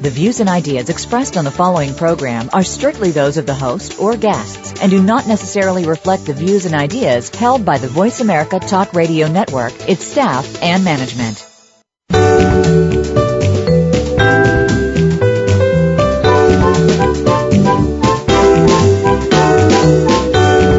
The views and ideas expressed on the following program are strictly those of the host or guests and do not necessarily reflect the views and ideas held by the Voice America Talk Radio Network, its staff, and management.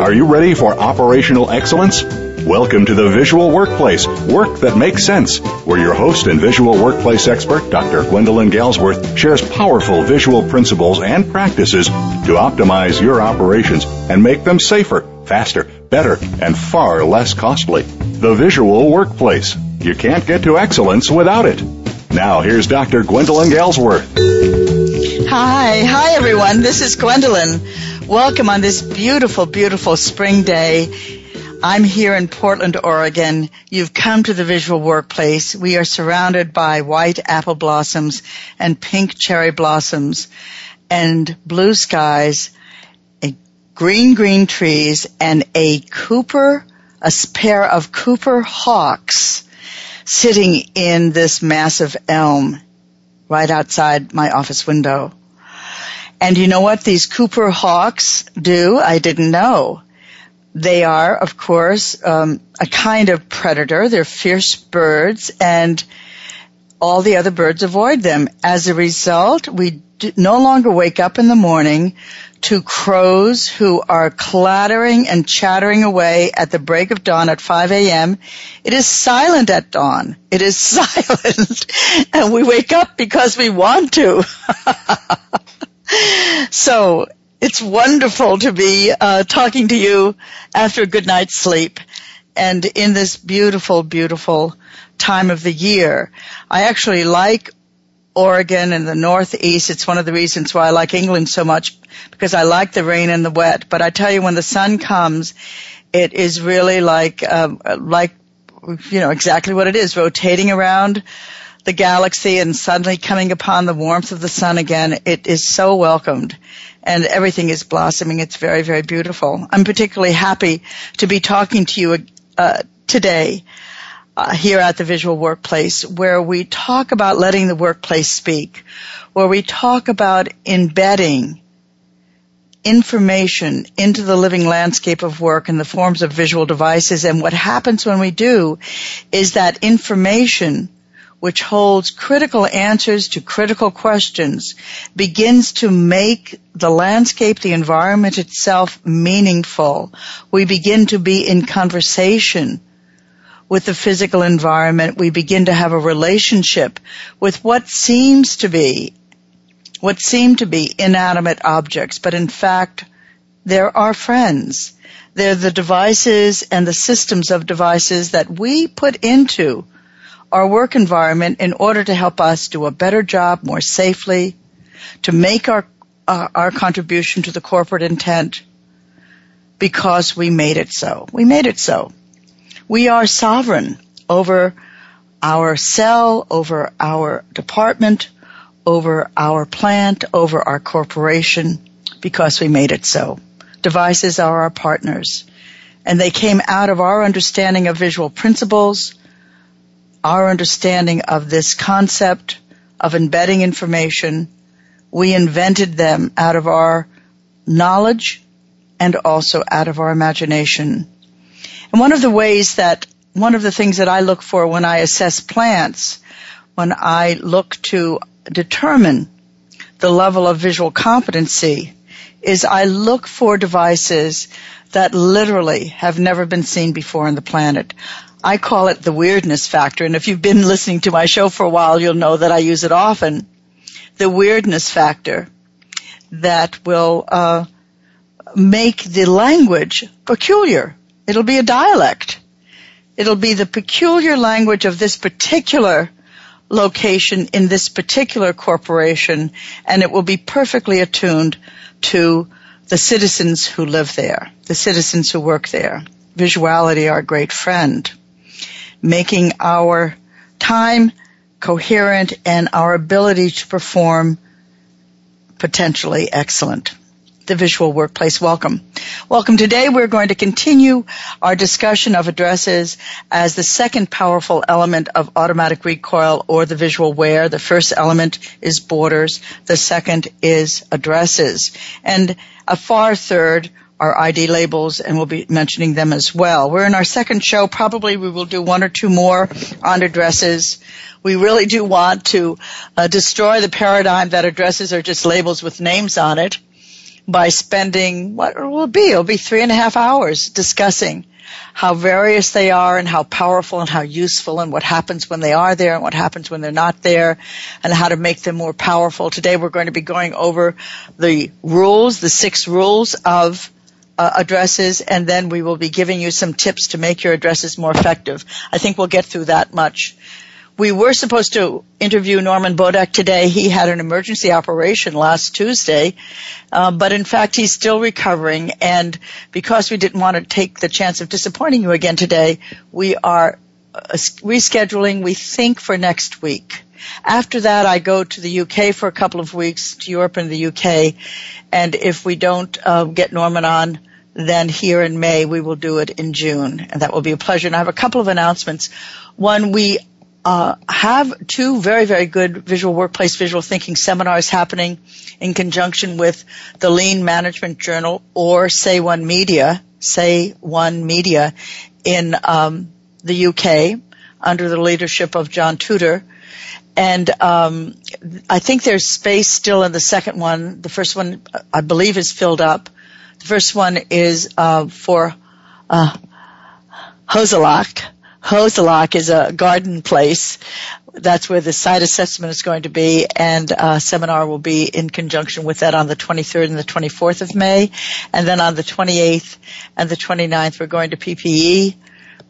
Are you ready for operational excellence? Welcome to the Visual Workplace, work that makes sense, where your host and visual workplace expert, Dr. Gwendolyn Galsworth, shares powerful visual principles and practices to optimize your operations and make them safer, faster, better, and far less costly. The Visual Workplace. You can't get to excellence without it. Now, here's Dr. Gwendolyn Galsworth. Hi, hi everyone. This is Gwendolyn. Welcome on this beautiful, beautiful spring day. I'm here in Portland, Oregon. You've come to the visual workplace. We are surrounded by white apple blossoms and pink cherry blossoms and blue skies, green, green trees, and a Cooper, a pair of Cooper hawks sitting in this massive elm right outside my office window. And you know what these Cooper hawks do? I didn't know. They are, of course, um, a kind of predator. They're fierce birds, and all the other birds avoid them. As a result, we no longer wake up in the morning to crows who are clattering and chattering away at the break of dawn at 5 a.m. It is silent at dawn. It is silent. and we wake up because we want to. so it's wonderful to be uh, talking to you after a good night's sleep and in this beautiful, beautiful time of the year. I actually like Oregon and the Northeast. It's one of the reasons why I like England so much because I like the rain and the wet. But I tell you, when the sun comes, it is really like, um, like, you know, exactly what it is, rotating around the galaxy and suddenly coming upon the warmth of the sun again. It is so welcomed and everything is blossoming. It's very, very beautiful. I'm particularly happy to be talking to you uh, today uh, here at the Visual Workplace where we talk about letting the workplace speak, where we talk about embedding information into the living landscape of work in the forms of visual devices. And what happens when we do is that information which holds critical answers to critical questions begins to make the landscape, the environment itself meaningful. We begin to be in conversation with the physical environment. We begin to have a relationship with what seems to be, what seem to be inanimate objects, but in fact, they're our friends. They're the devices and the systems of devices that we put into our work environment in order to help us do a better job more safely, to make our, uh, our contribution to the corporate intent because we made it so. We made it so. We are sovereign over our cell, over our department, over our plant, over our corporation because we made it so. Devices are our partners and they came out of our understanding of visual principles, our understanding of this concept of embedding information, we invented them out of our knowledge and also out of our imagination. And one of the ways that, one of the things that I look for when I assess plants, when I look to determine the level of visual competency, is I look for devices that literally have never been seen before on the planet. I call it the weirdness factor. And if you've been listening to my show for a while, you'll know that I use it often. The weirdness factor that will uh, make the language peculiar. It'll be a dialect. It'll be the peculiar language of this particular location in this particular corporation, and it will be perfectly attuned to the citizens who live there, the citizens who work there. Visuality, our great friend making our time, coherent, and our ability to perform potentially excellent. The visual workplace welcome. Welcome. Today we're going to continue our discussion of addresses as the second powerful element of automatic recoil or the visual where. The first element is borders. The second is addresses. And a far third our ID labels and we'll be mentioning them as well. We're in our second show. Probably we will do one or two more on addresses. We really do want to uh, destroy the paradigm that addresses are just labels with names on it by spending what will be? It'll be three and a half hours discussing how various they are and how powerful and how useful and what happens when they are there and what happens when they're not there and how to make them more powerful. Today we're going to be going over the rules, the six rules of addresses, and then we will be giving you some tips to make your addresses more effective. I think we'll get through that much. We were supposed to interview Norman Bodek today. He had an emergency operation last Tuesday, uh, but in fact he's still recovering. And because we didn't want to take the chance of disappointing you again today, we are uh, rescheduling. We think for next week. After that, I go to the UK for a couple of weeks, to Europe and the UK, and if we don't uh, get Norman on, then here in May we will do it in June, and that will be a pleasure. And I have a couple of announcements. One, we uh, have two very, very good visual workplace visual thinking seminars happening in conjunction with the Lean Management Journal or Say One Media, Say One Media in um, the UK under the leadership of John Tudor. And um, I think there's space still in the second one. The first one, I believe, is filled up. The first one is uh, for uh, Hozelock. Hozelock is a garden place. That's where the site assessment is going to be, and a seminar will be in conjunction with that on the 23rd and the 24th of May. And then on the 28th and the 29th, we're going to PPE,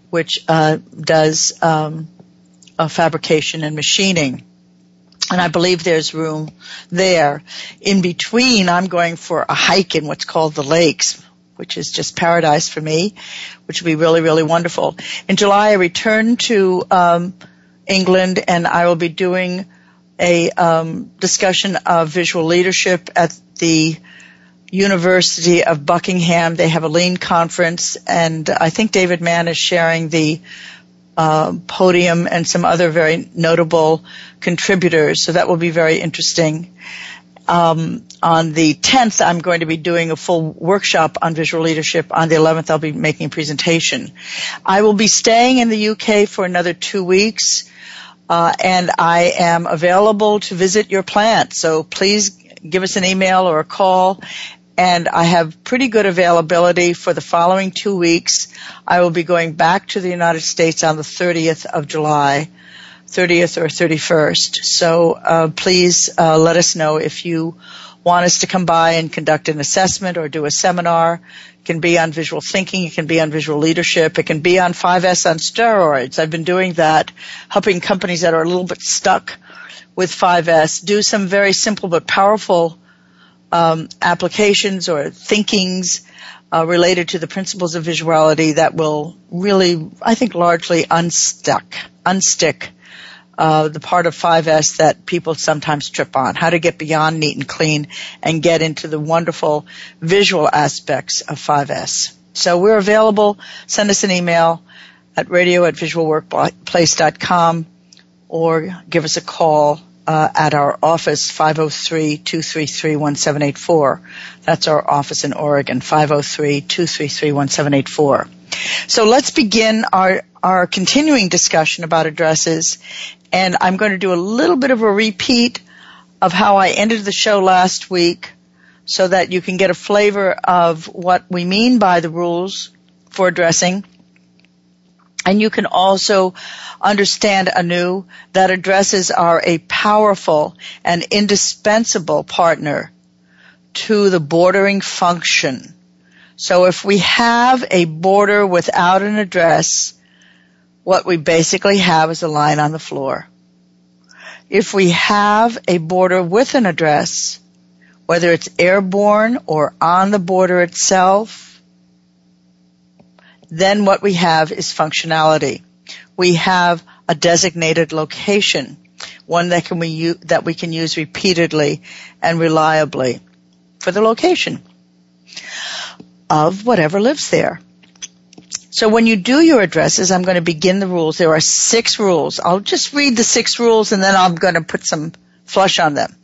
which uh, does um, fabrication and machining and I believe there's room there. In between, I'm going for a hike in what's called the lakes, which is just paradise for me, which will be really, really wonderful. In July, I return to um, England, and I will be doing a um, discussion of visual leadership at the University of Buckingham. They have a lean conference, and I think David Mann is sharing the podium and some other very notable contributors. So that will be very interesting. Um, on the 10th, I'm going to be doing a full workshop on visual leadership. On the 11th, I'll be making a presentation. I will be staying in the UK for another two weeks, uh, and I am available to visit your plant. So please give us an email or a call, and I have pretty good availability for the following two weeks. I will be going back to the United States on the 30th of July, 30th or 31st. So uh, please uh, let us know if you want us to come by and conduct an assessment or do a seminar. It can be on visual thinking. It can be on visual leadership. It can be on 5S on steroids. I've been doing that, helping companies that are a little bit stuck with 5S do some very simple but powerful applications or thinkings uh, related to the principles of visuality that will really, I think, largely unstuck, unstick uh, the part of 5S that people sometimes trip on. How to get beyond neat and clean and get into the wonderful visual aspects of 5S. So we're available. Send us an email at radio at visualworkplace.com or give us a call Uh, at our office 503-233-1784. That's our office in Oregon 503-233-1784. So let's begin our our continuing discussion about addresses and I'm going to do a little bit of a repeat of how I ended the show last week so that you can get a flavor of what we mean by the rules for addressing and you can also understand anew that addresses are a powerful and indispensable partner to the bordering function. So if we have a border without an address, what we basically have is a line on the floor. If we have a border with an address, whether it's airborne or on the border itself, then what we have is functionality. we have a designated location, one that can we that we can use repeatedly and reliably for the location of whatever lives there. So when you do your addresses, I'm going to begin the rules. There are six rules. I'll just read the six rules and then I'm going to put some flush on them.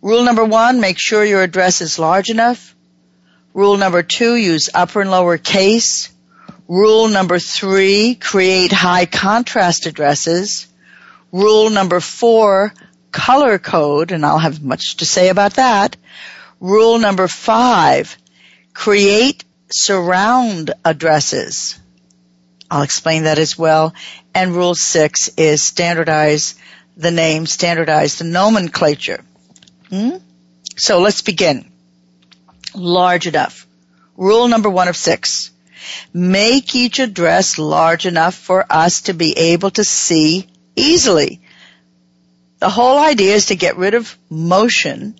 Rule number one, make sure your address is large enough. Rule number two, use upper and lower case. Rule number three, create high contrast addresses. Rule number four, color code, and I'll have much to say about that. Rule number five, create surround addresses. I'll explain that as well. And rule six is standardize the name, standardize the nomenclature. Hmm? So let's begin. Large enough. Rule number one of six. Make each address large enough for us to be able to see easily. The whole idea is to get rid of motion.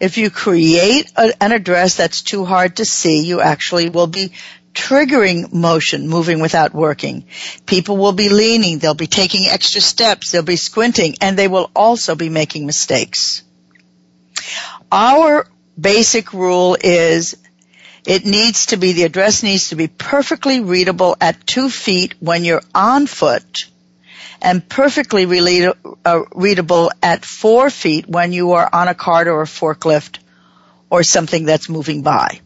If you create a, an address that's too hard to see, you actually will be triggering motion, moving without working. People will be leaning, they'll be taking extra steps, they'll be squinting, and they will also be making mistakes. Our basic rule is it needs to be, the address needs to be perfectly readable at two feet when you're on foot and perfectly uh, readable at four feet when you are on a cart or a forklift or something that's moving by.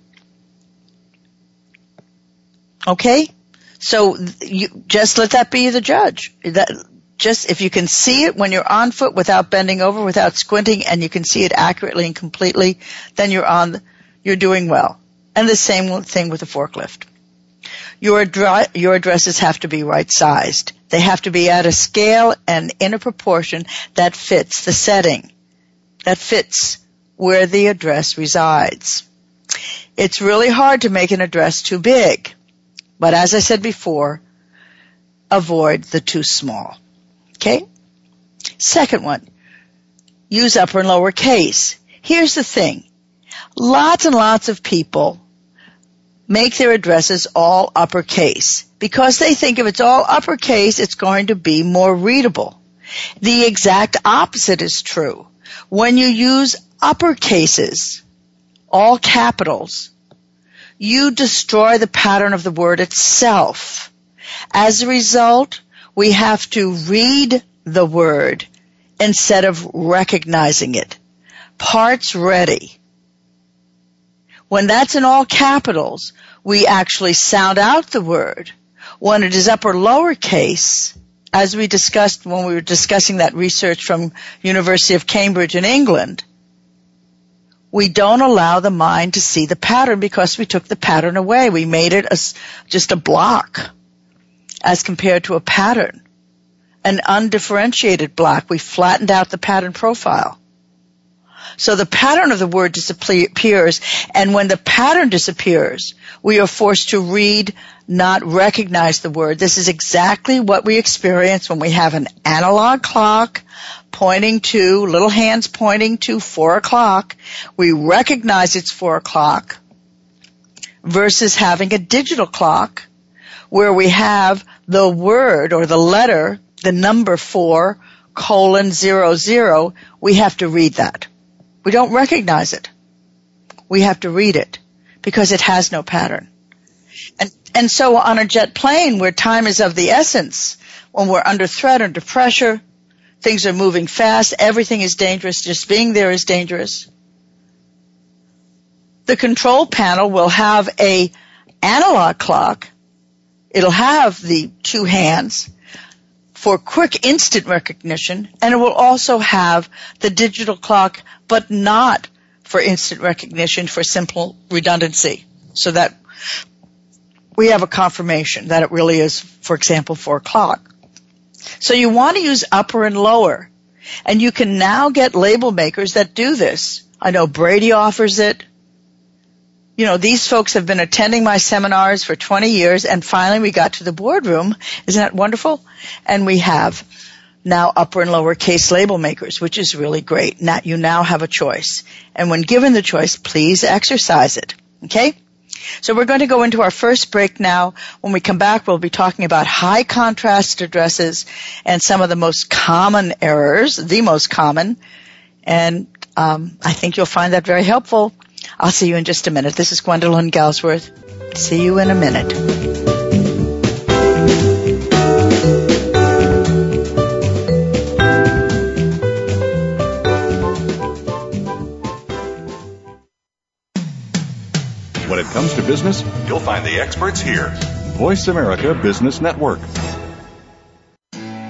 Okay? So you just let that be the judge. That just if you can see it when you're on foot without bending over, without squinting, and you can see it accurately and completely, then you're on, you're doing well. And the same thing with a forklift. Your, your addresses have to be right sized. They have to be at a scale and in a proportion that fits the setting, that fits where the address resides. It's really hard to make an address too big, but as I said before, avoid the too small. Okay? Second one, use upper and lower case. Here's the thing. Lots and lots of people make their addresses all uppercase because they think if it's all uppercase, it's going to be more readable. The exact opposite is true. When you use upper cases, all capitals, you destroy the pattern of the word itself. As a result, we have to read the word instead of recognizing it. Parts ready. When that's in all capitals, we actually sound out the word. When it is upper lowercase, as we discussed when we were discussing that research from University of Cambridge in England, we don't allow the mind to see the pattern because we took the pattern away. We made it a, just a block as compared to a pattern. An undifferentiated block. We flattened out the pattern profile. So the pattern of the word disappears, and when the pattern disappears, we are forced to read, not recognize the word. This is exactly what we experience when we have an analog clock pointing to, little hands pointing to four o'clock. We recognize it's four o'clock versus having a digital clock where we have the word or the letter, the number four, colon zero zero, we have to read that. We don't recognize it. We have to read it because it has no pattern. And, and so on a jet plane where time is of the essence, when we're under threat, under pressure, things are moving fast, everything is dangerous, just being there is dangerous. The control panel will have a analog clock It'll have the two hands for quick instant recognition and it will also have the digital clock but not for instant recognition for simple redundancy so that we have a confirmation that it really is, for example, four o'clock. So you want to use upper and lower and you can now get label makers that do this. I know Brady offers it you know, these folks have been attending my seminars for 20 years and finally we got to the boardroom. Isn't that wonderful? And we have now upper and lower case label makers, which is really great. Now you now have a choice. And when given the choice, please exercise it. Okay? So we're going to go into our first break now. When we come back, we'll be talking about high contrast addresses and some of the most common errors, the most common. And um, I think you'll find that very helpful. I'll see you in just a minute. This is Gwendolyn Galsworth. See you in a minute. When it comes to business, you'll find the experts here. Voice America Business Network.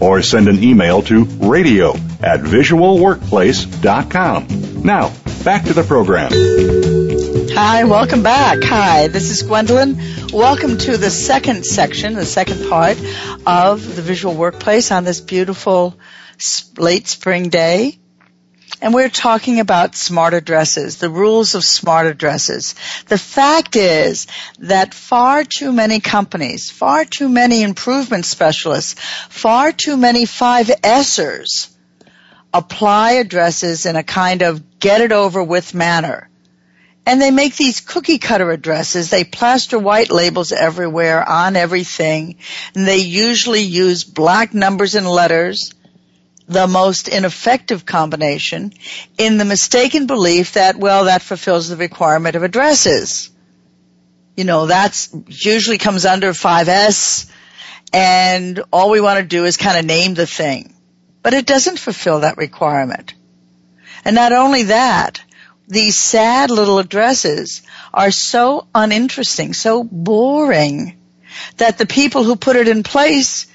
or send an email to radio at visualworkplace.com. Now, back to the program. Hi, welcome back. Hi, this is Gwendolyn. Welcome to the second section, the second part of the visual workplace on this beautiful late spring day. And we're talking about smart addresses, the rules of smart addresses. The fact is that far too many companies, far too many improvement specialists, far too many 5Sers apply addresses in a kind of get it over with manner. And they make these cookie cutter addresses. They plaster white labels everywhere on everything. And they usually use black numbers and letters the most ineffective combination in the mistaken belief that, well, that fulfills the requirement of addresses. You know, that's usually comes under 5S and all we want to do is kind of name the thing. But it doesn't fulfill that requirement. And not only that, these sad little addresses are so uninteresting, so boring, that the people who put it in place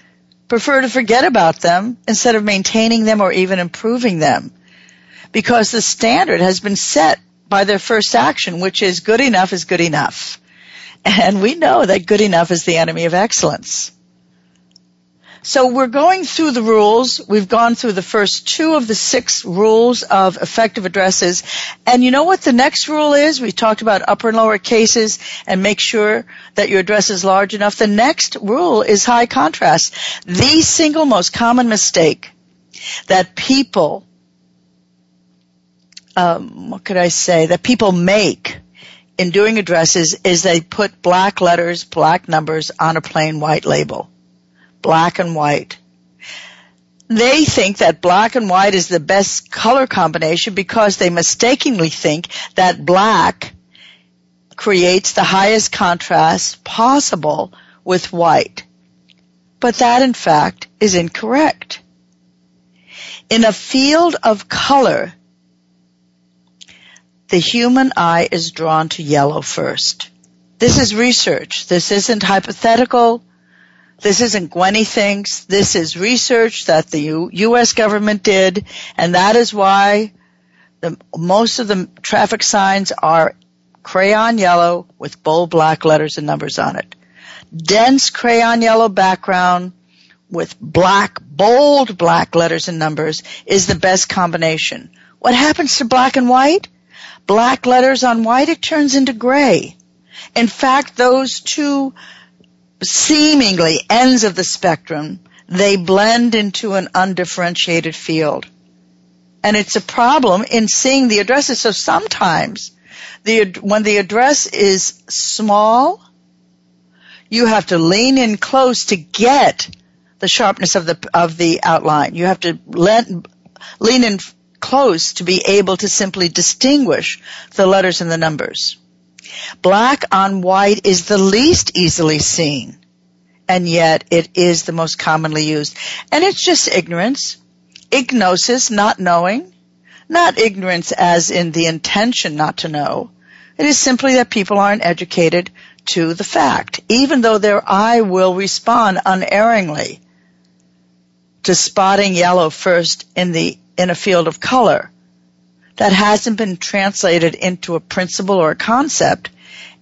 prefer to forget about them instead of maintaining them or even improving them. Because the standard has been set by their first action, which is good enough is good enough. And we know that good enough is the enemy of excellence. So we're going through the rules. We've gone through the first two of the six rules of effective addresses. And you know what the next rule is? We talked about upper and lower cases and make sure that your address is large enough. The next rule is high contrast. The single most common mistake that people, um, what could I say, that people make in doing addresses is they put black letters, black numbers on a plain white label black and white. They think that black and white is the best color combination because they mistakenly think that black creates the highest contrast possible with white. But that in fact is incorrect. In a field of color, the human eye is drawn to yellow first. This is research. This isn't hypothetical. This isn't Gwenny thinks. This is research that the U.S. government did, and that is why most of the traffic signs are crayon yellow with bold black letters and numbers on it. Dense crayon yellow background with black, bold black letters and numbers is the best combination. What happens to black and white? Black letters on white, it turns into gray. In fact, those two seemingly ends of the spectrum they blend into an undifferentiated field. And it's a problem in seeing the addresses. So sometimes the, when the address is small, you have to lean in close to get the sharpness of the, of the outline. You have to lean, lean in close to be able to simply distinguish the letters and the numbers. Black on white is the least easily seen, and yet it is the most commonly used. And it's just ignorance. Ignosis, not knowing. Not ignorance as in the intention not to know. It is simply that people aren't educated to the fact, even though their eye will respond unerringly to spotting yellow first in the in a field of color that hasn't been translated into a principle or a concept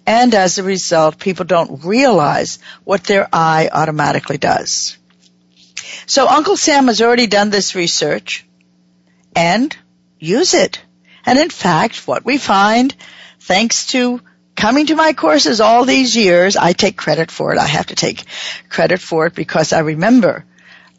and as a result people don't realize what their eye automatically does. So Uncle Sam has already done this research and use it. And in fact, what we find, thanks to coming to my courses all these years, I take credit for it. I have to take credit for it because I remember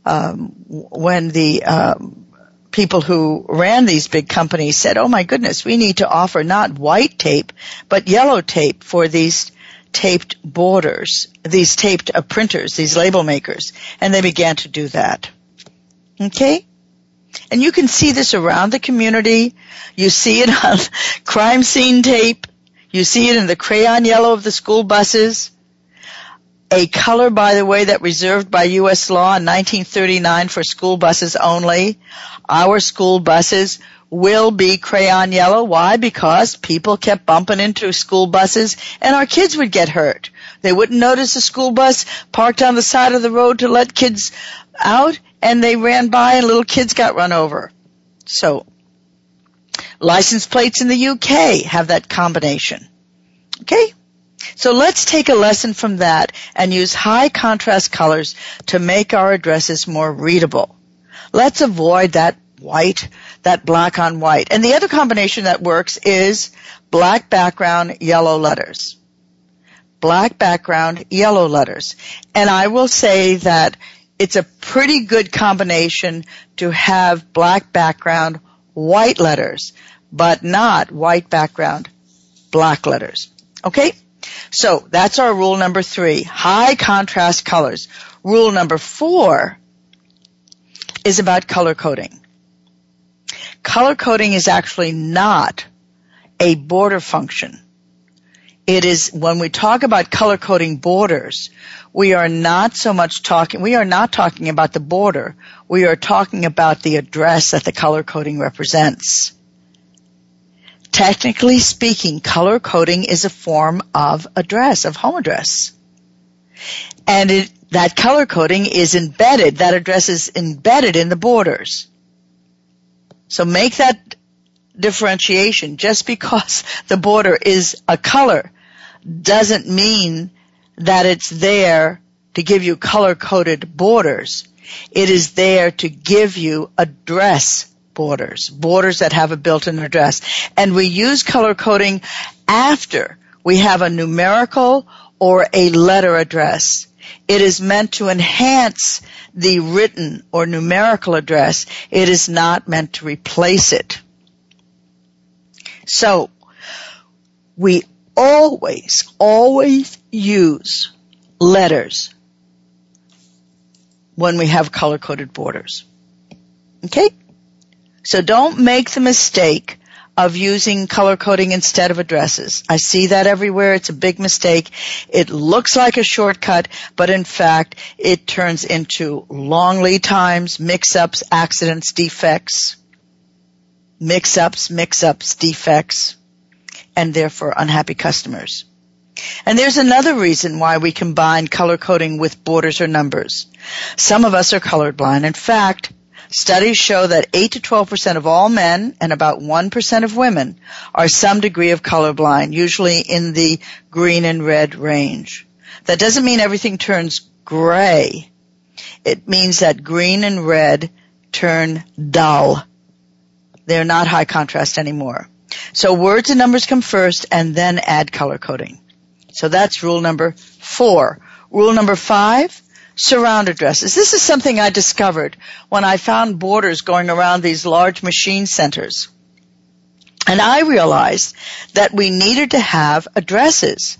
um, when the um, people who ran these big companies said, "Oh my goodness, we need to offer not white tape but yellow tape for these taped borders, these taped uh, printers, these label makers," and they began to do that. Okay. And you can see this around the community. You see it on crime scene tape. You see it in the crayon yellow of the school buses a color, by the way, that reserved by U.S. law in 1939 for school buses only. Our school buses will be crayon yellow. Why? Because people kept bumping into school buses and our kids would get hurt. They wouldn't notice a school bus parked on the side of the road to let kids out and they ran by and little kids got run over. So, license plates in the UK have that combination. Okay? So let's take a lesson from that and use high contrast colors to make our addresses more readable. Let's avoid that white, that black on white. And the other combination that works is black background, yellow letters. Black background, yellow letters. And I will say that it's a pretty good combination to have black background, white letters, but not white background, black letters. Okay? So that's our rule number three, high contrast colors. Rule number four is about color coding. Color coding is actually not a border function. It is, when we talk about color coding borders, we are not so much talking, we are not talking about the border. We are talking about the address that the color coding represents. Technically speaking, color coding is a form of address, of home address. And it, that color coding is embedded, that address is embedded in the borders. So make that differentiation. Just because the border is a color doesn't mean that it's there to give you color coded borders. It is there to give you address borders, borders that have a built-in address. And we use color coding after we have a numerical or a letter address. It is meant to enhance the written or numerical address. It is not meant to replace it. So, we always, always use letters when we have color-coded borders. Okay? So don't make the mistake of using color coding instead of addresses. I see that everywhere. It's a big mistake. It looks like a shortcut, but in fact, it turns into long lead times, mix-ups, accidents, defects, mix-ups, mix-ups, defects, and therefore unhappy customers. And there's another reason why we combine color coding with borders or numbers. Some of us are colorblind. In fact, Studies show that 8 to 12% of all men and about 1% of women are some degree of colorblind, usually in the green and red range. That doesn't mean everything turns gray. It means that green and red turn dull. They're not high contrast anymore. So words and numbers come first and then add color coding. So that's rule number four. Rule number five, surround addresses. This is something I discovered when I found borders going around these large machine centers. And I realized that we needed to have addresses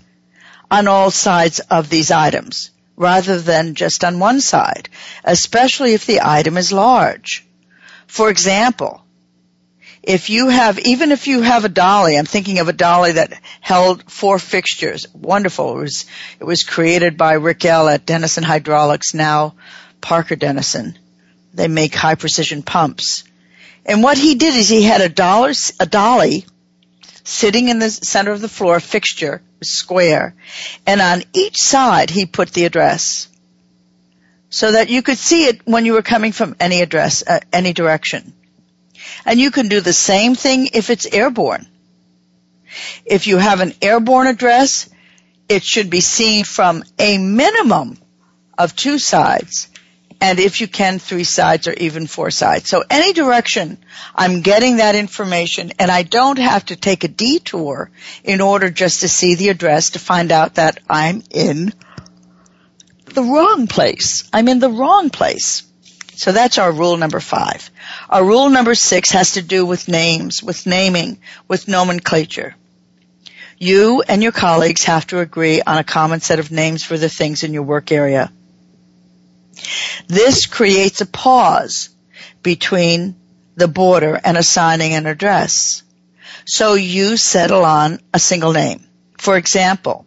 on all sides of these items rather than just on one side, especially if the item is large. For example, if you have, even if you have a dolly, I'm thinking of a dolly that held four fixtures. Wonderful. It was, it was created by Rick L. at Denison Hydraulics, now Parker Denison. They make high precision pumps. And what he did is he had a dollar, a dolly sitting in the center of the floor, fixture, square, and on each side he put the address so that you could see it when you were coming from any address, uh, any direction. And you can do the same thing if it's airborne. If you have an airborne address, it should be seen from a minimum of two sides and if you can, three sides or even four sides. So any direction, I'm getting that information and I don't have to take a detour in order just to see the address to find out that I'm in the wrong place. I'm in the wrong place. So that's our rule number five. Our rule number six has to do with names, with naming, with nomenclature. You and your colleagues have to agree on a common set of names for the things in your work area. This creates a pause between the border and assigning an address. So you settle on a single name. For example,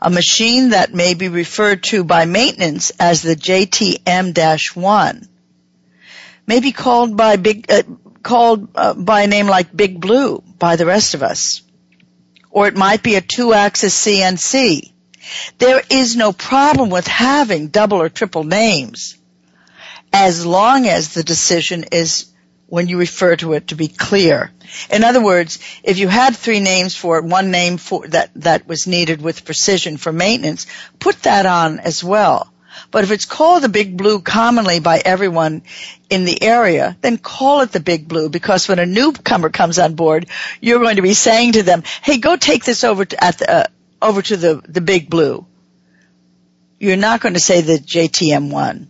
a machine that may be referred to by maintenance as the JTM-1 may be called by big, uh, called uh, by a name like Big Blue by the rest of us. Or it might be a two-axis CNC there is no problem with having double or triple names as long as the decision is when you refer to it to be clear. In other words, if you had three names for it, one name for that, that was needed with precision for maintenance, put that on as well. But if it's called the Big Blue commonly by everyone in the area, then call it the Big Blue because when a newcomer comes on board, you're going to be saying to them, "Hey, go take this over to, the, uh, over to the, the big blue. You're not going to say the JTM one.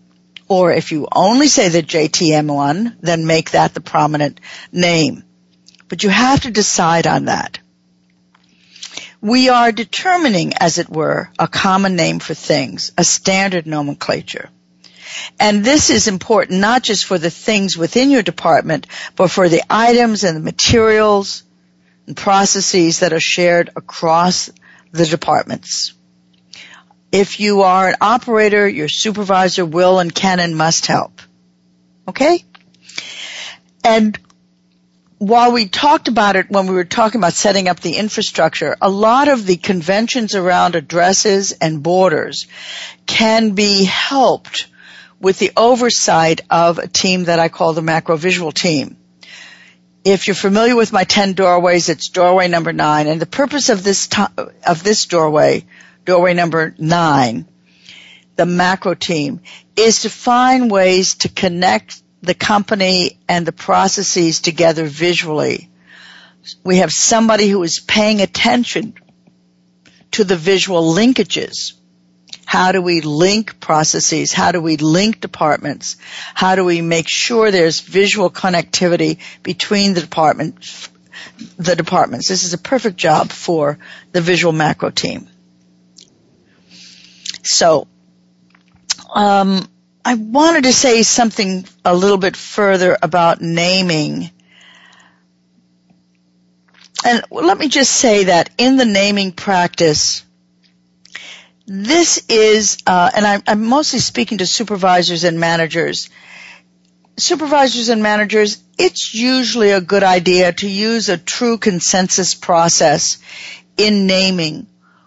Or if you only say the JTM one, then make that the prominent name. But you have to decide on that. We are determining, as it were, a common name for things, a standard nomenclature. And this is important not just for the things within your department, but for the items and the materials and processes that are shared across the departments. If you are an operator, your supervisor will and can and must help. Okay? And while we talked about it when we were talking about setting up the infrastructure, a lot of the conventions around addresses and borders can be helped with the oversight of a team that I call the macro visual team if you're familiar with my 10 doorways, it's doorway number nine. And the purpose of this, to- of this doorway, doorway number nine, the macro team, is to find ways to connect the company and the processes together visually. We have somebody who is paying attention to the visual linkages how do we link processes? How do we link departments? How do we make sure there's visual connectivity between the department, the departments? This is a perfect job for the visual macro team. So, um, I wanted to say something a little bit further about naming. And let me just say that in the naming practice, this is, uh, and I'm, I'm mostly speaking to supervisors and managers. Supervisors and managers, it's usually a good idea to use a true consensus process in naming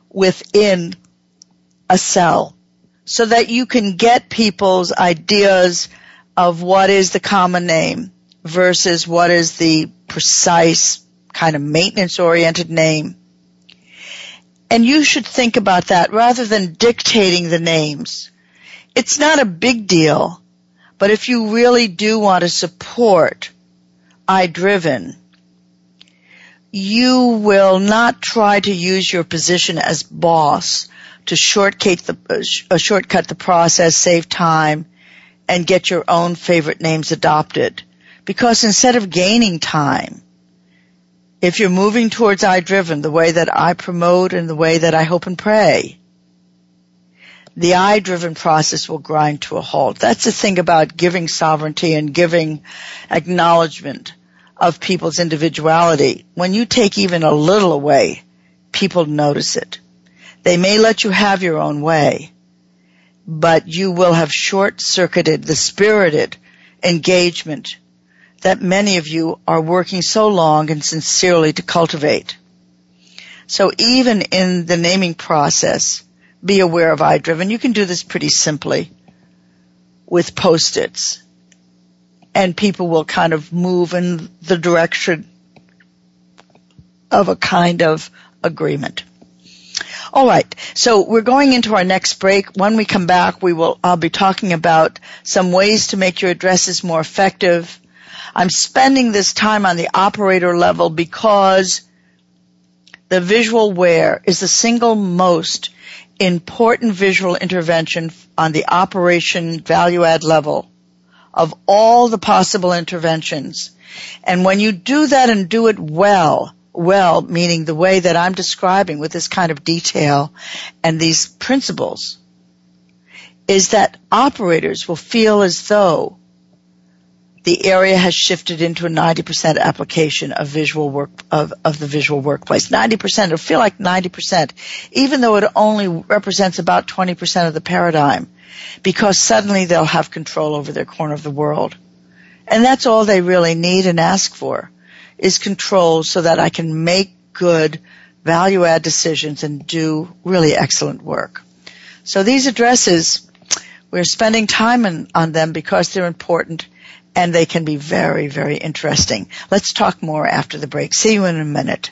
within a cell so that you can get people's ideas of what is the common name versus what is the precise kind of maintenance oriented name. And you should think about that rather than dictating the names. It's not a big deal, but if you really do want to support iDriven, you will not try to use your position as boss to shortcut the, uh, shortcut the process, save time, and get your own favorite names adopted. Because instead of gaining time, if you're moving towards I driven, the way that I promote and the way that I hope and pray, the I driven process will grind to a halt. That's the thing about giving sovereignty and giving acknowledgement of people's individuality. When you take even a little away, people notice it. They may let you have your own way, but you will have short circuited the spirited engagement that many of you are working so long and sincerely to cultivate. So even in the naming process, be aware of iDriven. You can do this pretty simply with post-its and people will kind of move in the direction of a kind of agreement. All right. So we're going into our next break. When we come back, we will, I'll be talking about some ways to make your addresses more effective. I'm spending this time on the operator level because the visual where is the single most important visual intervention on the operation value add level of all the possible interventions. And when you do that and do it well, well, meaning the way that I'm describing with this kind of detail and these principles, is that operators will feel as though the area has shifted into a 90% application of visual work, of, of the visual workplace. 90%, it'll feel like 90%, even though it only represents about 20% of the paradigm, because suddenly they'll have control over their corner of the world. And that's all they really need and ask for, is control so that I can make good value add decisions and do really excellent work. So these addresses, we're spending time on, on them because they're important and they can be very, very interesting. Let's talk more after the break. See you in a minute.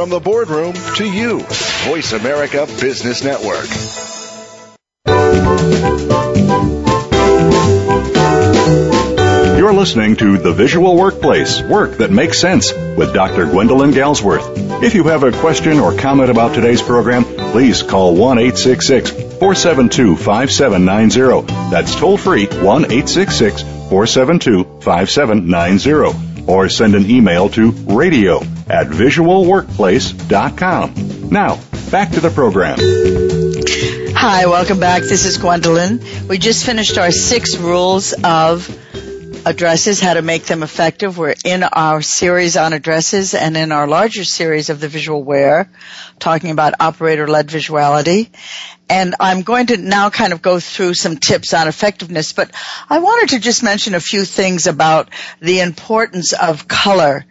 From the boardroom to you, Voice America Business Network. You're listening to The Visual Workplace Work That Makes Sense with Dr. Gwendolyn Galsworth. If you have a question or comment about today's program, please call 1 866 472 5790. That's toll free 1 866 472 5790. Or send an email to radio at visualworkplace.com. Now, back to the program. Hi, welcome back. This is Gwendolyn. We just finished our six rules of addresses, how to make them effective. We're in our series on addresses and in our larger series of the visual where, talking about operator-led visuality. And I'm going to now kind of go through some tips on effectiveness, but I wanted to just mention a few things about the importance of color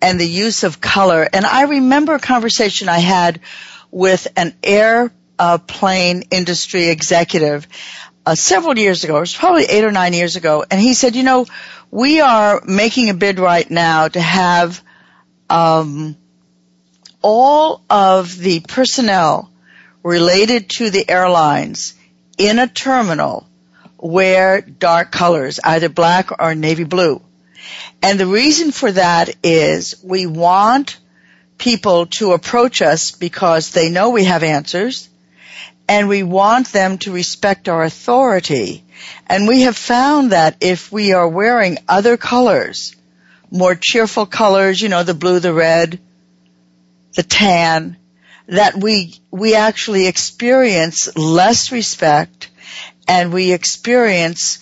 and the use of color. And I remember a conversation I had with an airplane industry executive uh, several years ago. It was probably eight or nine years ago, and he said, "You know, we are making a bid right now to have um, all of the personnel related to the airlines in a terminal wear dark colors, either black or navy blue." And the reason for that is we want people to approach us because they know we have answers and we want them to respect our authority. And we have found that if we are wearing other colors, more cheerful colors, you know, the blue, the red, the tan, that we, we actually experience less respect and we experience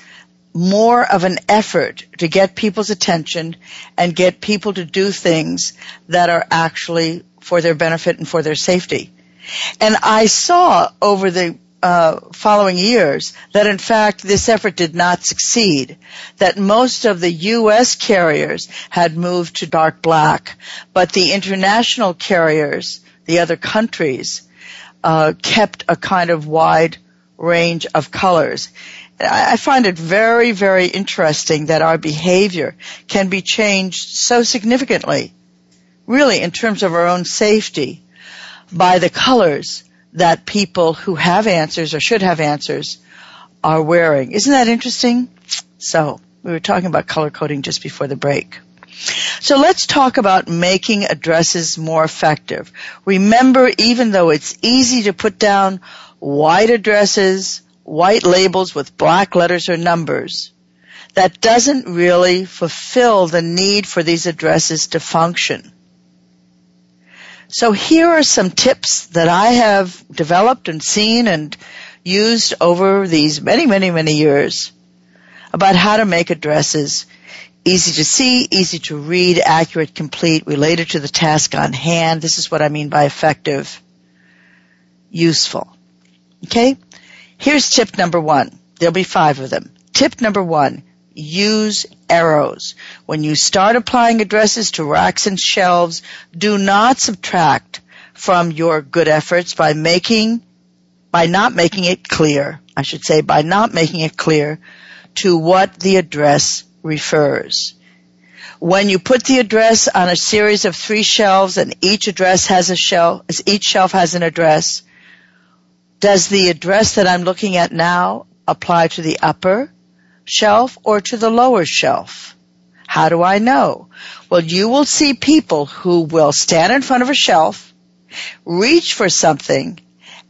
more of an effort to get people's attention and get people to do things that are actually for their benefit and for their safety. And I saw over the uh, following years that in fact this effort did not succeed. That most of the U.S. carriers had moved to dark black, but the international carriers, the other countries, uh, kept a kind of wide range of colors. I find it very, very interesting that our behavior can be changed so significantly, really in terms of our own safety, by the colors that people who have answers or should have answers are wearing. Isn't that interesting? So, we were talking about color coding just before the break. So let's talk about making addresses more effective. Remember, even though it's easy to put down white addresses, white labels with black letters or numbers, that doesn't really fulfill the need for these addresses to function. So here are some tips that I have developed and seen and used over these many, many, many years about how to make addresses easy to see, easy to read, accurate, complete, related to the task on hand. This is what I mean by effective, useful. Okay? Here's tip number one. There'll be five of them. Tip number one, use arrows. When you start applying addresses to racks and shelves, do not subtract from your good efforts by making, by not making it clear, I should say, by not making it clear to what the address refers. When you put the address on a series of three shelves and each address has a shelf, each shelf has an address, does the address that I'm looking at now apply to the upper shelf or to the lower shelf? How do I know? Well, you will see people who will stand in front of a shelf, reach for something,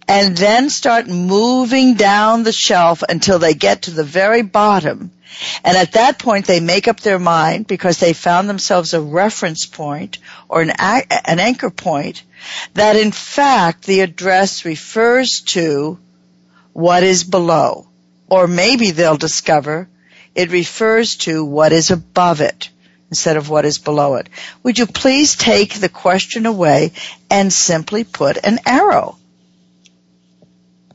and then start moving down the shelf until they get to the very bottom. And at that point, they make up their mind because they found themselves a reference point or an, an anchor point that in fact the address refers to what is below. Or maybe they'll discover it refers to what is above it instead of what is below it. Would you please take the question away and simply put an arrow?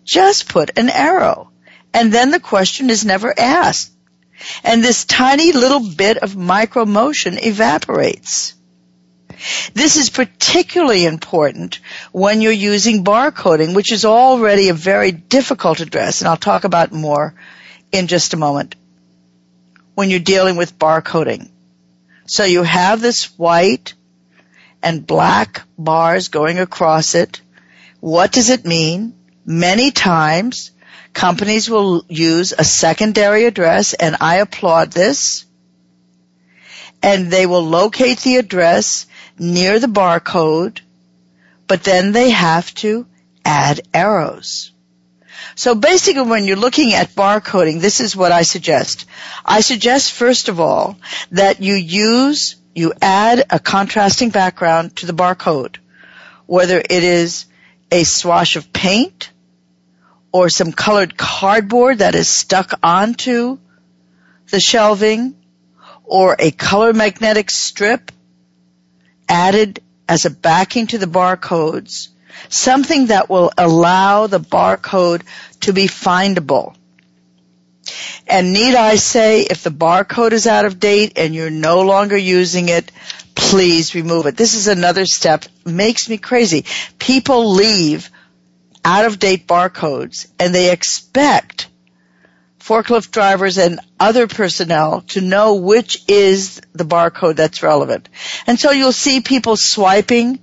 Just put an arrow. And then the question is never asked. And this tiny little bit of micro motion evaporates. This is particularly important when you're using barcoding, which is already a very difficult address, and I'll talk about more in just a moment. When you're dealing with barcoding. So you have this white and black bars going across it. What does it mean? Many times companies will use a secondary address and I applaud this. And they will locate the address near the barcode, but then they have to add arrows. So basically when you're looking at barcoding, this is what I suggest. I suggest first of all that you use, you add a contrasting background to the barcode, whether it is a swash of paint or some colored cardboard that is stuck onto the shelving or a color magnetic strip added as a backing to the barcodes, something that will allow the barcode to be findable. And need I say, if the barcode is out of date and you're no longer using it, please remove it. This is another step. Makes me crazy. People leave out of date barcodes and they expect forklift drivers and other personnel to know which is the barcode that's relevant. And so you'll see people swiping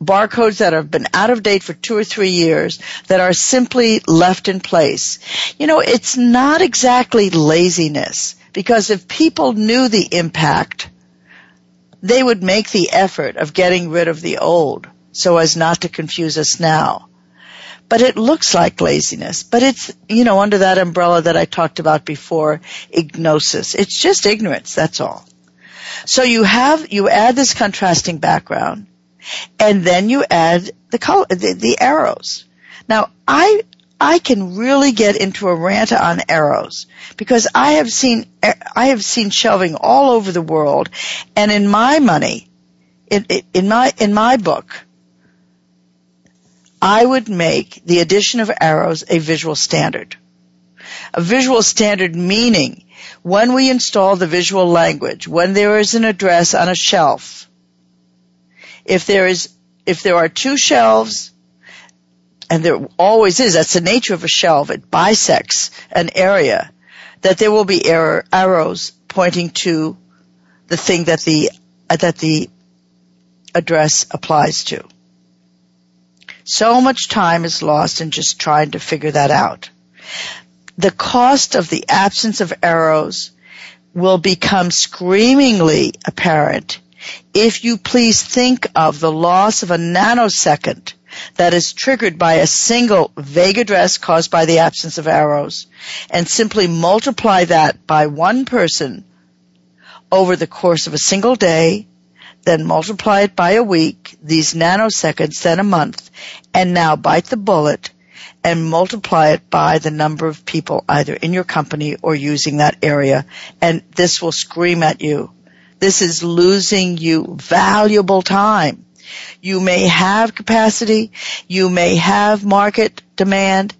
barcodes that have been out of date for two or three years that are simply left in place. You know, it's not exactly laziness because if people knew the impact they would make the effort of getting rid of the old so as not to confuse us now. But it looks like laziness, but it's, you know, under that umbrella that I talked about before, ignosis. It's just ignorance, that's all. So you have, you add this contrasting background, and then you add the color, the, the arrows. Now, I I can really get into a rant on arrows because I have seen I have seen shelving all over the world, and in my money, in, in my in my book, I would make the addition of arrows a visual standard. A visual standard meaning when we install the visual language, when there is an address on a shelf, if there is if there are two shelves and there always is, that's the nature of a shelf, it bisects an area, that there will be arrows pointing to the thing that the, uh, that the address applies to. So much time is lost in just trying to figure that out. The cost of the absence of arrows will become screamingly apparent if you please think of the loss of a nanosecond that is triggered by a single vague address caused by the absence of arrows and simply multiply that by one person over the course of a single day, then multiply it by a week, these nanoseconds, then a month, and now bite the bullet and multiply it by the number of people either in your company or using that area. And this will scream at you. This is losing you valuable time. You may have capacity, you may have market demand,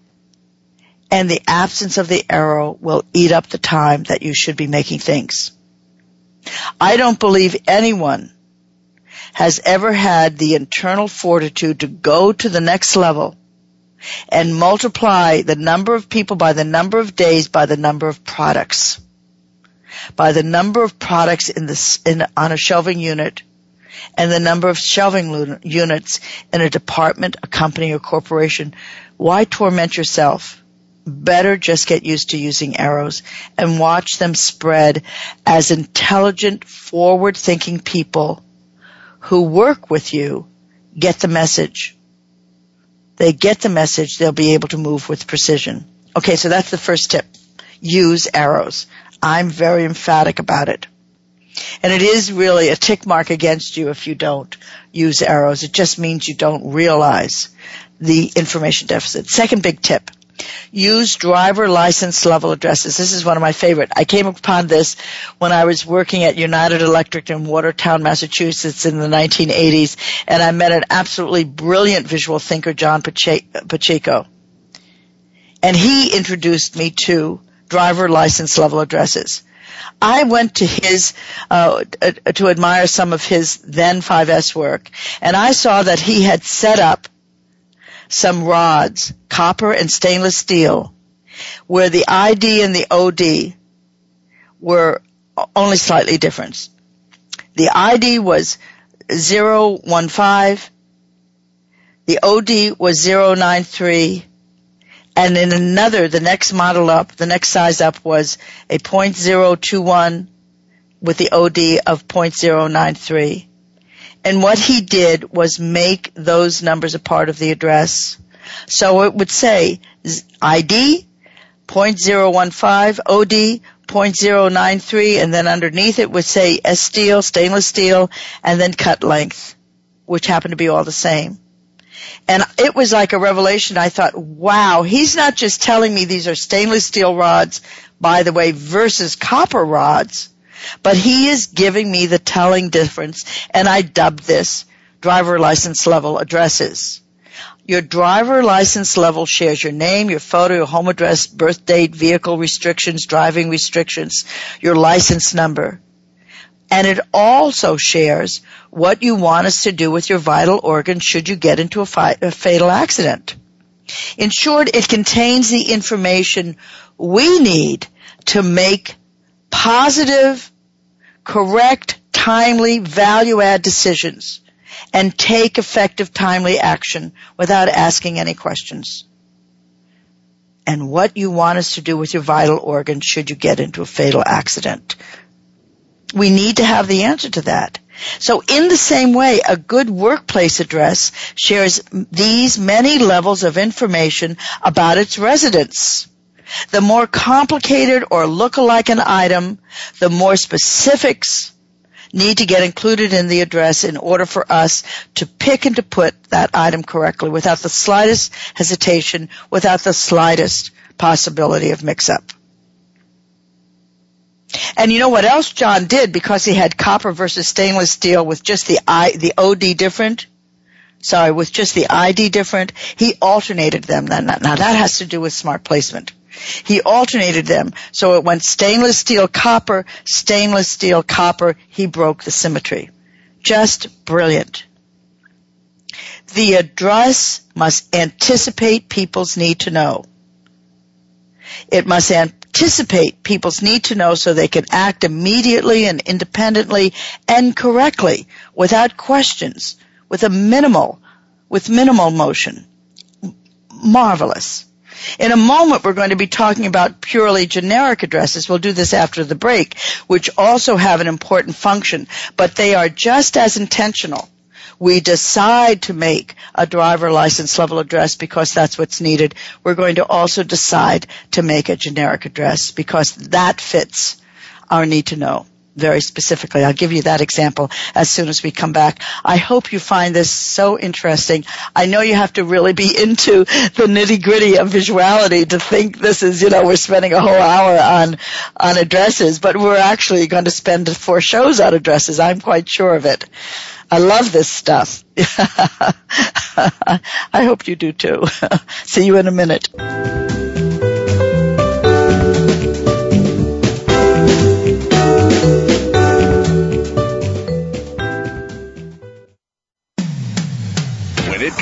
and the absence of the arrow will eat up the time that you should be making things. I don't believe anyone has ever had the internal fortitude to go to the next level and multiply the number of people by the number of days by the number of products. By the number of products in the, in, on a shelving unit and the number of shelving units in a department, a company, or corporation. Why torment yourself? Better just get used to using arrows and watch them spread as intelligent, forward-thinking people who work with you get the message. They get the message, they'll be able to move with precision. Okay, so that's the first tip. Use arrows. I'm very emphatic about it. And it is really a tick mark against you if you don't use arrows. It just means you don't realize the information deficit. Second big tip. Use driver license level addresses. This is one of my favorite. I came upon this when I was working at United Electric in Watertown, Massachusetts in the 1980s, and I met an absolutely brilliant visual thinker, John Pacheco. And he introduced me to driver license level addresses. I went to his uh, to admire some of his then 5S work, and I saw that he had set up some rods, copper and stainless steel, where the ID and the OD were only slightly different. The ID was 015, the OD was 093, and in another, the next model up, the next size up was a .021 with the OD of .093. And what he did was make those numbers a part of the address. So it would say ID, .015, OD, .093, and then underneath it would say S steel, stainless steel, and then cut length, which happened to be all the same. And it was like a revelation. I thought, wow, he's not just telling me these are stainless steel rods, by the way, versus copper rods, but he is giving me the telling difference. And I dubbed this driver license level addresses. Your driver license level shares your name, your photo, your home address, birth date, vehicle restrictions, driving restrictions, your license number. And it also shares what you want us to do with your vital organs should you get into a, fi- a fatal accident. In short, it contains the information we need to make positive, correct, timely, value add decisions and take effective, timely action without asking any questions. And what you want us to do with your vital organs should you get into a fatal accident. We need to have the answer to that. So in the same way, a good workplace address shares these many levels of information about its residents. The more complicated or look alike an item, the more specifics need to get included in the address in order for us to pick and to put that item correctly without the slightest hesitation, without the slightest possibility of mix up. And you know what else John did because he had copper versus stainless steel with just the I, the OD different? Sorry, with just the ID different, he alternated them. Now that has to do with smart placement. He alternated them. So it went stainless steel copper, stainless steel copper. He broke the symmetry. Just brilliant. The address must anticipate people's need to know. It must anticipate people's need to know so they can act immediately and independently and correctly without questions, with a minimal, with minimal motion. Marvelous. In a moment, we're going to be talking about purely generic addresses. We'll do this after the break, which also have an important function, but they are just as intentional. We decide to make a driver license level address because that's what's needed. We're going to also decide to make a generic address because that fits our need to know very specifically. I'll give you that example as soon as we come back. I hope you find this so interesting. I know you have to really be into the nitty gritty of visuality to think this is, you know, we're spending a whole hour on, on addresses, but we're actually going to spend four shows on addresses. I'm quite sure of it. I love this stuff. I hope you do too. See you in a minute.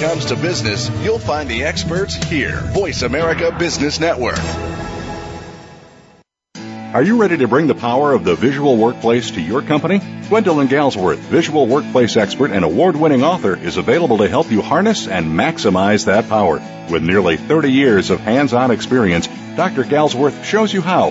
Comes to business, you'll find the experts here. Voice America Business Network. Are you ready to bring the power of the visual workplace to your company? Gwendolyn Galsworth, visual workplace expert and award winning author, is available to help you harness and maximize that power. With nearly 30 years of hands on experience, Dr. Galsworth shows you how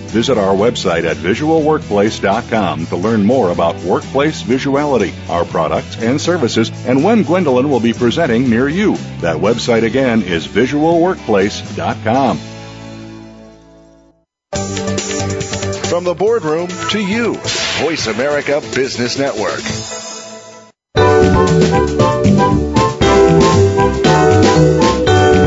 Visit our website at visualworkplace.com to learn more about workplace visuality, our products and services, and when Gwendolyn will be presenting near you. That website again is visualworkplace.com. From the boardroom to you, Voice America Business Network.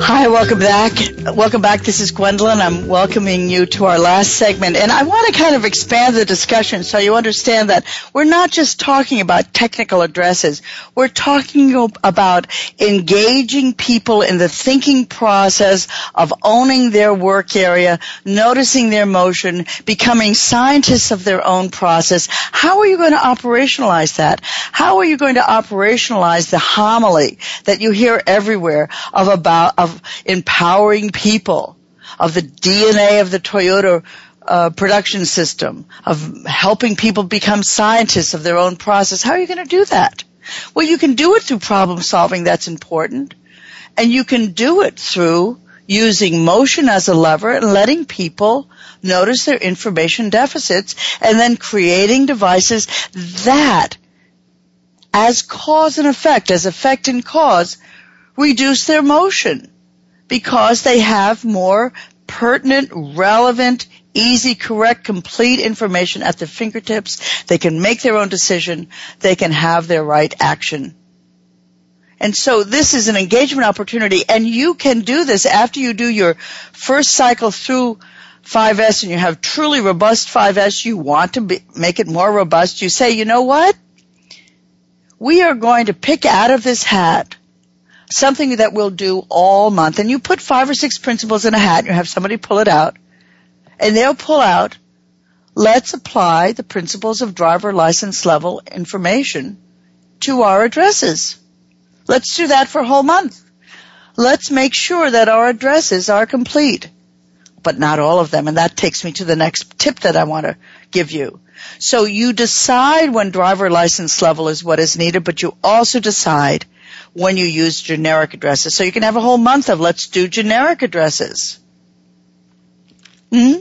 Hi, welcome back. Welcome back. This is Gwendolyn. I'm welcoming you to our last segment. And I want to kind of expand the discussion so you understand that we're not just talking about technical addresses. We're talking about engaging people in the thinking process of owning their work area, noticing their motion, becoming scientists of their own process. How are you going to operationalize that? How are you going to operationalize the homily that you hear everywhere of about, of of empowering people, of the DNA of the Toyota uh, production system, of helping people become scientists of their own process. How are you going to do that? Well, you can do it through problem solving. That's important. And you can do it through using motion as a lever and letting people notice their information deficits and then creating devices that as cause and effect, as effect and cause, reduce their motion because they have more pertinent, relevant, easy, correct, complete information at their fingertips. They can make their own decision. They can have their right action. And so this is an engagement opportunity and you can do this after you do your first cycle through 5S and you have truly robust 5S, you want to be, make it more robust, you say, you know what? We are going to pick out of this hat something that we'll do all month. And you put five or six principles in a hat and you have somebody pull it out and they'll pull out, let's apply the principles of driver license level information to our addresses. Let's do that for a whole month. Let's make sure that our addresses are complete but not all of them. And that takes me to the next tip that I want to give you. So you decide when driver license level is what is needed, but you also decide when you use generic addresses. So you can have a whole month of let's do generic addresses. Hmm?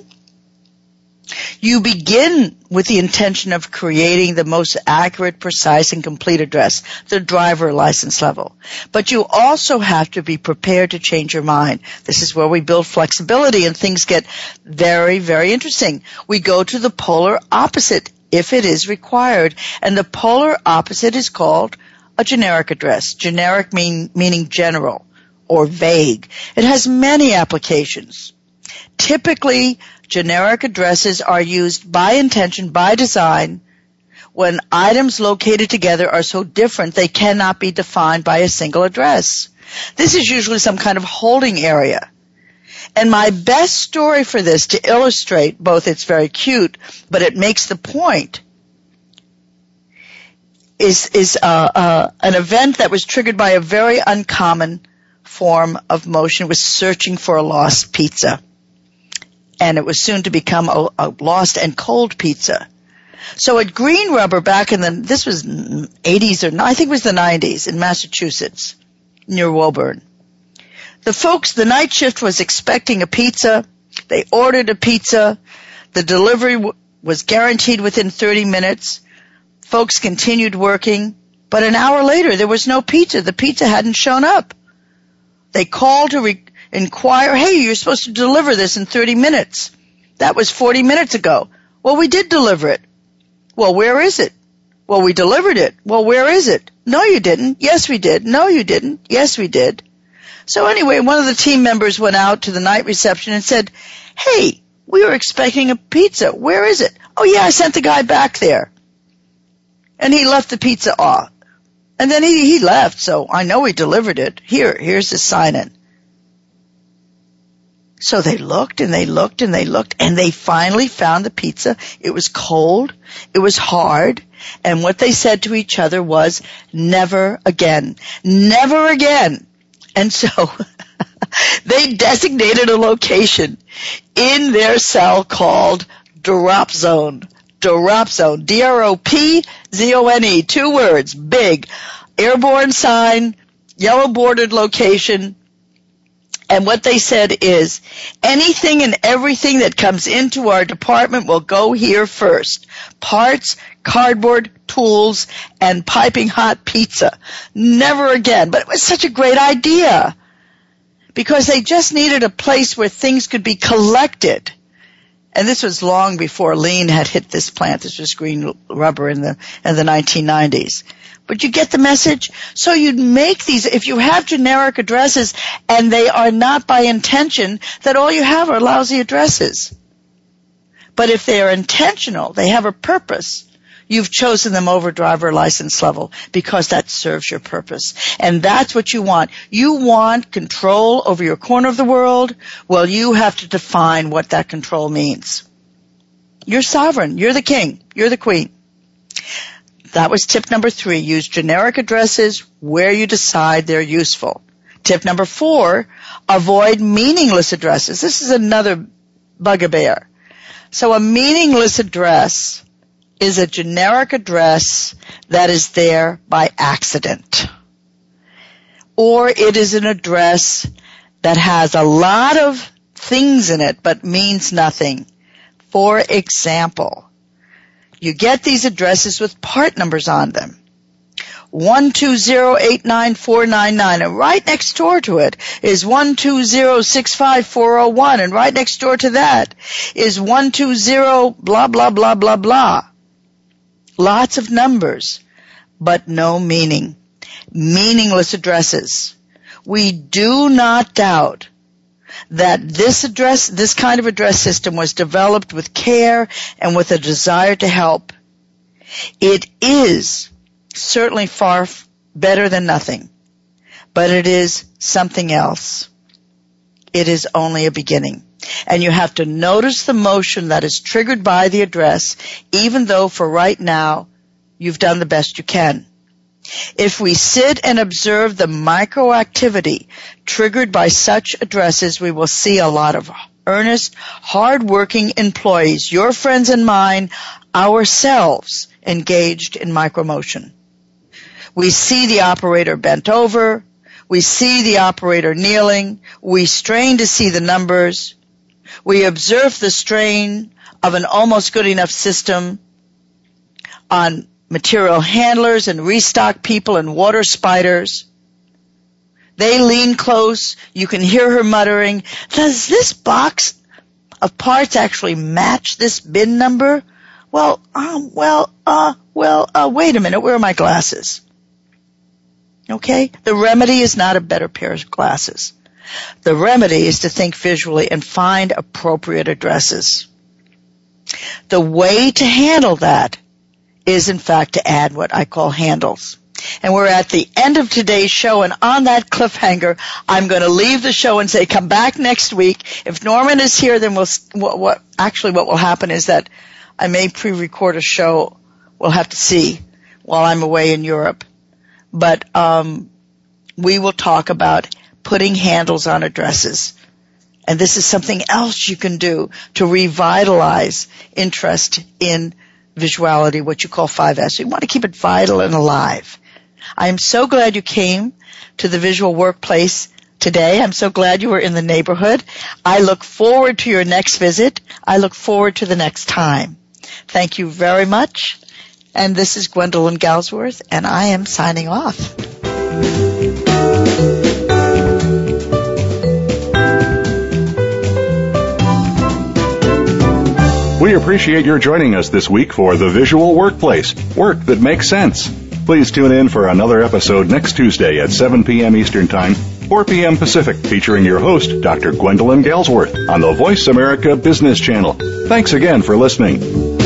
You begin with the intention of creating the most accurate, precise, and complete address, the driver license level. But you also have to be prepared to change your mind. This is where we build flexibility and things get very, very interesting. We go to the polar opposite if it is required. And the polar opposite is called a generic address. Generic mean, meaning general or vague. It has many applications. Typically, generic addresses are used by intention, by design, when items located together are so different they cannot be defined by a single address. This is usually some kind of holding area. And my best story for this to illustrate both it's very cute, but it makes the point is is uh, uh, an event that was triggered by a very uncommon form of motion was searching for a lost pizza and it was soon to become a, lost and cold pizza. So at Greene Rubber back in the, this was 80s or, I think it was the 90s in Massachusetts, near Woburn. The folks, the night shift was expecting a pizza. They ordered a pizza. The delivery was guaranteed within 30 minutes. Folks continued working, but an hour later there was no pizza. The pizza hadn't shown up. They called to re- inquire, hey, you're supposed to deliver this in 30 minutes. That was 40 minutes ago. Well, we did deliver it. Well, where is it? Well, we delivered it. Well, where is it? No, you didn't. Yes, we did. No, you didn't. Yes, we did. So anyway, one of the team members went out to the night reception and said, hey, we were expecting a pizza. Where is it? Oh yeah, I sent the guy back there. And he left the pizza off. And then he, he left, so I know he delivered it. Here, here's the sign in. So they looked and they looked and they looked and they finally found the pizza. It was cold. It was hard. And what they said to each other was, never again. Never again. And so they designated a location in their cell called Drop Zone. Drop Zone. D-R-O-P-Z-O-N-E. Two words. Big. Airborne sign. Yellow bordered location and what they said is, anything and everything that comes into our department will go here first. Parts, cardboard, tools, and piping hot pizza. Never again. But it was such a great idea. Because they just needed a place where things could be collected. And this was long before lean had hit this plant. This was Greene Rubber in the, in the 1990s. But you get the message? So you'd make these, if you have generic addresses and they are not by intention, that all you have are lousy addresses. But if they are intentional, they have a purpose, you've chosen them over driver license level because that serves your purpose. And that's what you want. You want control over your corner of the world? Well, you have to define what that control means. You're sovereign. You're the king. You're the queen. That was tip number three. Use generic addresses where you decide they're useful. Tip number four, avoid meaningless addresses. This is another bugaboo. So a meaningless address is a generic address that is there by accident. Or it is an address that has a lot of things in it but means nothing. For example, you get these addresses with part numbers on them. 120894999 and right next door to it is 12065401 and right next door to that is 120 blah blah blah blah blah. Lots of numbers, but no meaning. Meaningless addresses. We do not doubt that this address, this kind of address system was developed with care and with a desire to help. It is certainly far better than nothing, but it is something else. It is only a beginning. And you have to notice the motion that is triggered by the address, even though for right now, you've done the best you can. If we sit and observe the microactivity triggered by such addresses, we will see a lot of earnest, hard-working employees, your friends and mine, ourselves, engaged in micromotion. We see the operator bent over. We see the operator kneeling. We strain to see the numbers. We observe the strain of an almost good enough system on material handlers and restock people and water spiders. They lean close. You can hear her muttering, does this box of parts actually match this bin number? Well, um, well, uh, well, uh, wait a minute. Where are my glasses? Okay? The remedy is not a better pair of glasses. The remedy is to think visually and find appropriate addresses. The way to handle that is in fact to add what I call handles. And we're at the end of today's show and on that cliffhanger, I'm going to leave the show and say come back next week. If Norman is here, then we'll, what, what actually what will happen is that I may pre-record a show. We'll have to see while I'm away in Europe. But, um, we will talk about putting handles on addresses. And this is something else you can do to revitalize interest in visuality, what you call 5S. You want to keep it vital and alive. I am so glad you came to the visual workplace today. I'm so glad you were in the neighborhood. I look forward to your next visit. I look forward to the next time. Thank you very much. And this is Gwendolyn Galsworth and I am signing off. We appreciate your joining us this week for The Visual Workplace, work that makes sense. Please tune in for another episode next Tuesday at 7 p.m. Eastern Time, 4 p.m. Pacific, featuring your host, Dr. Gwendolyn Galsworth, on the Voice America Business Channel. Thanks again for listening.